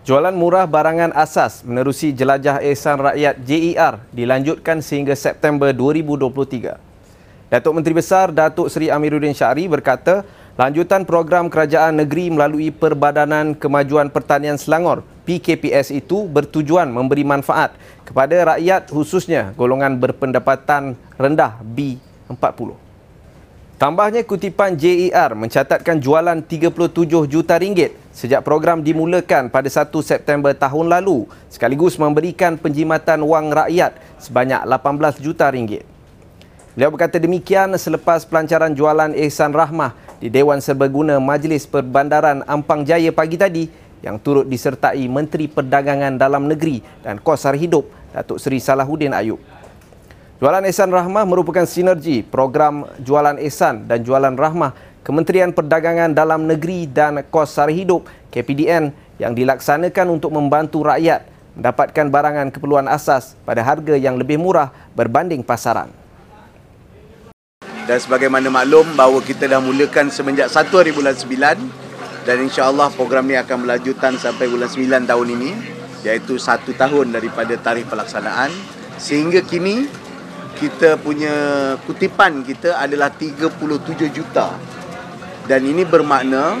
Jualan murah barangan asas menerusi Jelajah Ehsan Rakyat JER dilanjutkan sehingga September 2023. Datuk Menteri Besar Datuk Seri Amiruddin Syari berkata, lanjutan program kerajaan negeri melalui Perbadanan Kemajuan Pertanian Selangor PKPS itu bertujuan memberi manfaat kepada rakyat khususnya golongan berpendapatan rendah B40. Tambahnya kutipan JER mencatatkan jualan 37 juta ringgit sejak program dimulakan pada 1 September tahun lalu sekaligus memberikan penjimatan wang rakyat sebanyak 18 juta ringgit. Beliau berkata demikian selepas pelancaran jualan Ehsan Rahmah di Dewan Serbaguna Majlis Perbandaran Ampang Jaya pagi tadi yang turut disertai Menteri Perdagangan Dalam Negeri dan Kos Hidup Datuk Seri Salahuddin Ayub. Jualan Ehsan Rahmah merupakan sinergi program Jualan Ehsan dan Jualan Rahmah Kementerian Perdagangan Dalam Negeri dan Kos Sara Hidup KPDN yang dilaksanakan untuk membantu rakyat mendapatkan barangan keperluan asas pada harga yang lebih murah berbanding pasaran. Dan sebagaimana maklum bahawa kita dah mulakan semenjak 1 hari bulan 9 dan insya-Allah program ini akan berlanjutan sampai bulan 9 tahun ini iaitu satu tahun daripada tarikh pelaksanaan sehingga kini kita punya kutipan kita adalah 37 juta. Dan ini bermakna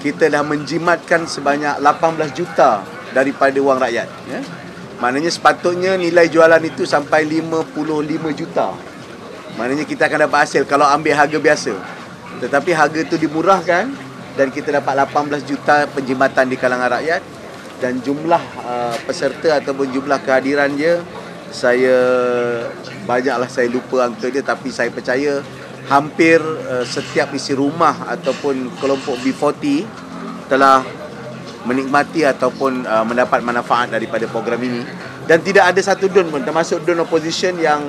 kita dah menjimatkan sebanyak 18 juta daripada wang rakyat ya. maknanya sepatutnya nilai jualan itu sampai 55 juta. Maknanya kita akan dapat hasil kalau ambil harga biasa. Tetapi harga itu dimurahkan dan kita dapat 18 juta penjimatan di kalangan rakyat dan jumlah uh, peserta ataupun jumlah kehadiran dia saya banyaklah saya lupa angka dia tapi saya percaya hampir uh, setiap isi rumah ataupun kelompok B40 telah menikmati ataupun uh, mendapat manfaat daripada program ini dan tidak ada satu don pun termasuk don opposition yang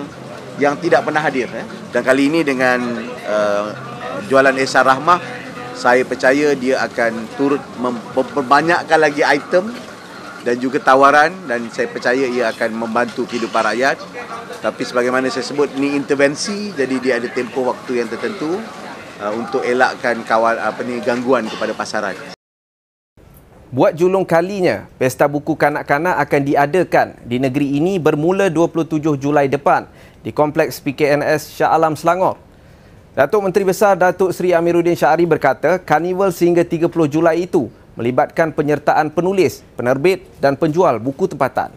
yang tidak pernah hadir eh. dan kali ini dengan uh, jualan Esa Rahmah saya percaya dia akan turut memperbanyakkan lagi item dan juga tawaran dan saya percaya ia akan membantu kehidupan rakyat tapi sebagaimana saya sebut ini intervensi jadi dia ada tempoh waktu yang tertentu uh, untuk elakkan kawal apa ni gangguan kepada pasaran Buat julung kalinya, Pesta Buku Kanak-Kanak akan diadakan di negeri ini bermula 27 Julai depan di Kompleks PKNS Shah Alam Selangor. Datuk Menteri Besar Datuk Seri Amiruddin Syari berkata, karnival sehingga 30 Julai itu melibatkan penyertaan penulis, penerbit dan penjual buku tempatan.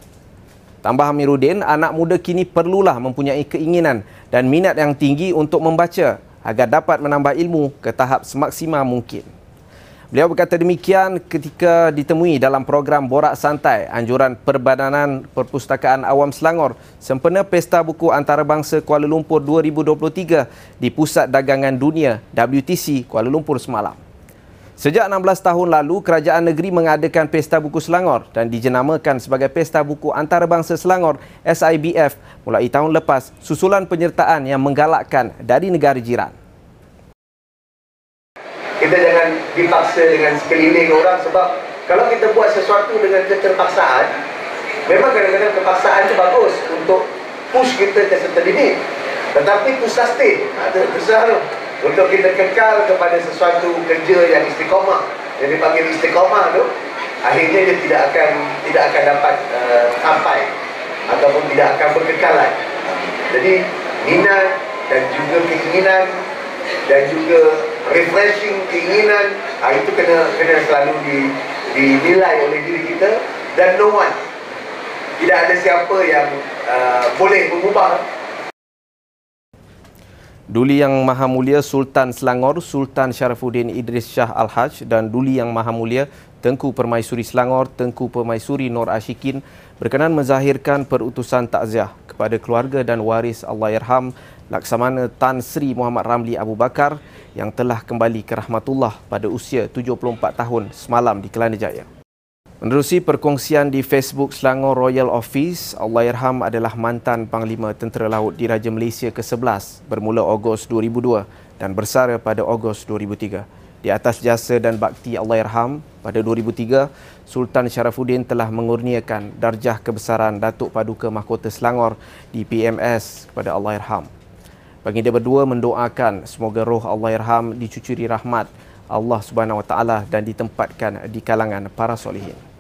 Tambah Amiruddin, anak muda kini perlulah mempunyai keinginan dan minat yang tinggi untuk membaca agar dapat menambah ilmu ke tahap semaksimal mungkin. Beliau berkata demikian ketika ditemui dalam program Borak Santai Anjuran Perbadanan Perpustakaan Awam Selangor sempena Pesta Buku Antarabangsa Kuala Lumpur 2023 di Pusat Dagangan Dunia WTC Kuala Lumpur semalam. Sejak 16 tahun lalu, Kerajaan Negeri mengadakan Pesta Buku Selangor dan dijenamakan sebagai Pesta Buku Antarabangsa Selangor SIBF mulai tahun lepas susulan penyertaan yang menggalakkan dari negara jiran. Kita jangan dipaksa dengan sekeliling orang sebab kalau kita buat sesuatu dengan keterpaksaan, memang kadang-kadang kepaksaan itu bagus untuk push kita ke certain limit. Tetapi to sustain, ada besar untuk kita kekal kepada sesuatu kerja yang istiqomah. Yang dipanggil istiqomah tu akhirnya dia tidak akan tidak akan dapat uh, sampai ataupun tidak akan berkekalan. Jadi minat dan juga keinginan dan juga refreshing keinginan uh, itu kena kena selalu di, dinilai oleh diri kita dan no one. Tidak ada siapa yang uh, boleh mengubah Duli Yang Maha Mulia Sultan Selangor Sultan Syarafuddin Idris Shah Al-Haj dan Duli Yang Maha Mulia Tengku Permaisuri Selangor Tengku Permaisuri Nur Ashikin berkenan menzahirkan perutusan takziah kepada keluarga dan waris Allahyarham Laksamana Tan Sri Muhammad Ramli Abu Bakar yang telah kembali ke rahmatullah pada usia 74 tahun semalam di Kelana Jaya. Menerusi perkongsian di Facebook Selangor Royal Office, Allahyarham adalah mantan Panglima Tentera Laut Diraja Malaysia ke-11 bermula Ogos 2002 dan bersara pada Ogos 2003. Di atas jasa dan bakti Allahyarham, pada 2003, Sultan Syarafuddin telah mengurniakan darjah kebesaran Datuk Paduka Mahkota Selangor di PMS kepada Allahyarham. Baginda berdua mendoakan semoga roh Allahyarham dicucuri rahmat Allah Subhanahu Wa Taala dan ditempatkan di kalangan para solehin.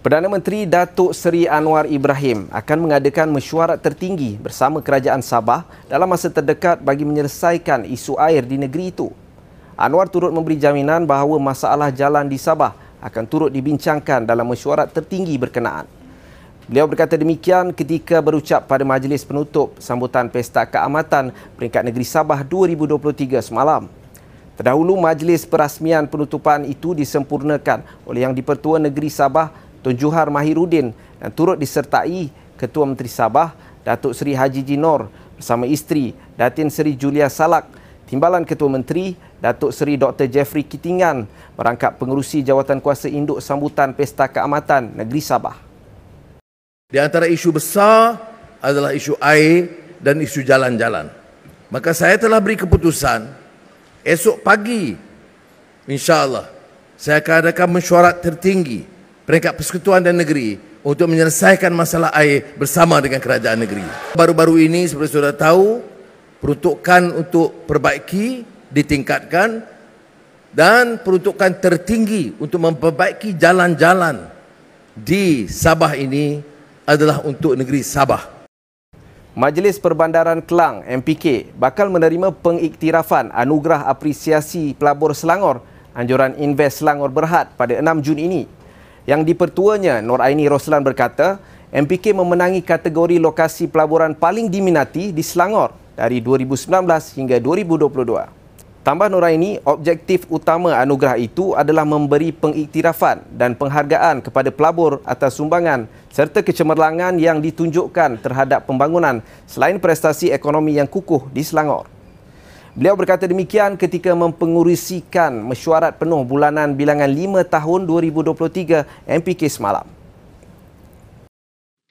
Perdana Menteri Datuk Seri Anwar Ibrahim akan mengadakan mesyuarat tertinggi bersama Kerajaan Sabah dalam masa terdekat bagi menyelesaikan isu air di negeri itu. Anwar turut memberi jaminan bahawa masalah jalan di Sabah akan turut dibincangkan dalam mesyuarat tertinggi berkenaan. Beliau berkata demikian ketika berucap pada majlis penutup sambutan Pesta Keamatan Peringkat Negeri Sabah 2023 semalam. Terdahulu majlis perasmian penutupan itu disempurnakan oleh Yang di-Pertua Negeri Sabah Tun Juhar Mahirudin dan turut disertai Ketua Menteri Sabah Datuk Seri Haji Jinor bersama isteri Datin Seri Julia Salak, Timbalan Ketua Menteri Datuk Seri Dr. Jeffrey Kitingan merangkap pengurusi Jawatan Kuasa Induk Sambutan Pesta Keamatan Negeri Sabah. Di antara isu besar adalah isu air dan isu jalan-jalan. Maka saya telah beri keputusan esok pagi insya-Allah saya akan adakan mesyuarat tertinggi peringkat persekutuan dan negeri untuk menyelesaikan masalah air bersama dengan kerajaan negeri. Baru-baru ini seperti sudah tahu, peruntukan untuk perbaiki ditingkatkan dan peruntukan tertinggi untuk memperbaiki jalan-jalan di Sabah ini adalah untuk negeri Sabah. Majlis Perbandaran Kelang MPK bakal menerima pengiktirafan Anugerah Apresiasi Pelabur Selangor Anjuran Invest Selangor Berhad pada 6 Jun ini. Yang dipertuanya Nur Aini Roslan berkata, MPK memenangi kategori lokasi pelaburan paling diminati di Selangor dari 2019 hingga 2022. Tambah Nur Aini, objektif utama anugerah itu adalah memberi pengiktirafan dan penghargaan kepada pelabur atas sumbangan serta kecemerlangan yang ditunjukkan terhadap pembangunan selain prestasi ekonomi yang kukuh di Selangor. Beliau berkata demikian ketika mempengurusikan mesyuarat penuh bulanan bilangan 5 tahun 2023 MPK semalam.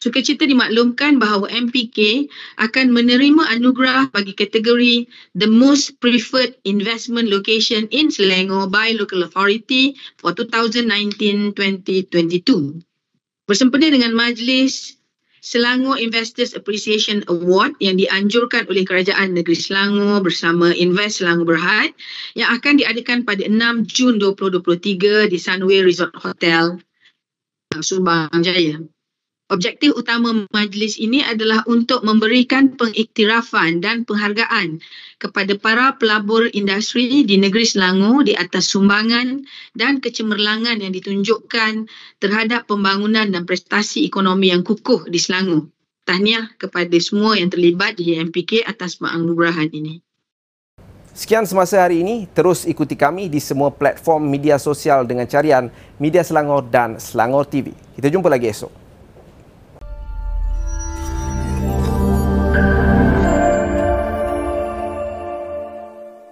Sukacita dimaklumkan bahawa MPK akan menerima anugerah bagi kategori The Most Preferred Investment Location in Selangor by Local Authority for 2019-2022. Bersempena dengan majlis Selangor Investors Appreciation Award yang dianjurkan oleh Kerajaan Negeri Selangor bersama Invest Selangor Berhad yang akan diadakan pada 6 Jun 2023 di Sunway Resort Hotel Subang Jaya. Objektif utama majlis ini adalah untuk memberikan pengiktirafan dan penghargaan kepada para pelabur industri di negeri Selangor di atas sumbangan dan kecemerlangan yang ditunjukkan terhadap pembangunan dan prestasi ekonomi yang kukuh di Selangor. Tahniah kepada semua yang terlibat di MPK atas penganugerahan ini. Sekian semasa hari ini, terus ikuti kami di semua platform media sosial dengan carian Media Selangor dan Selangor TV. Kita jumpa lagi esok.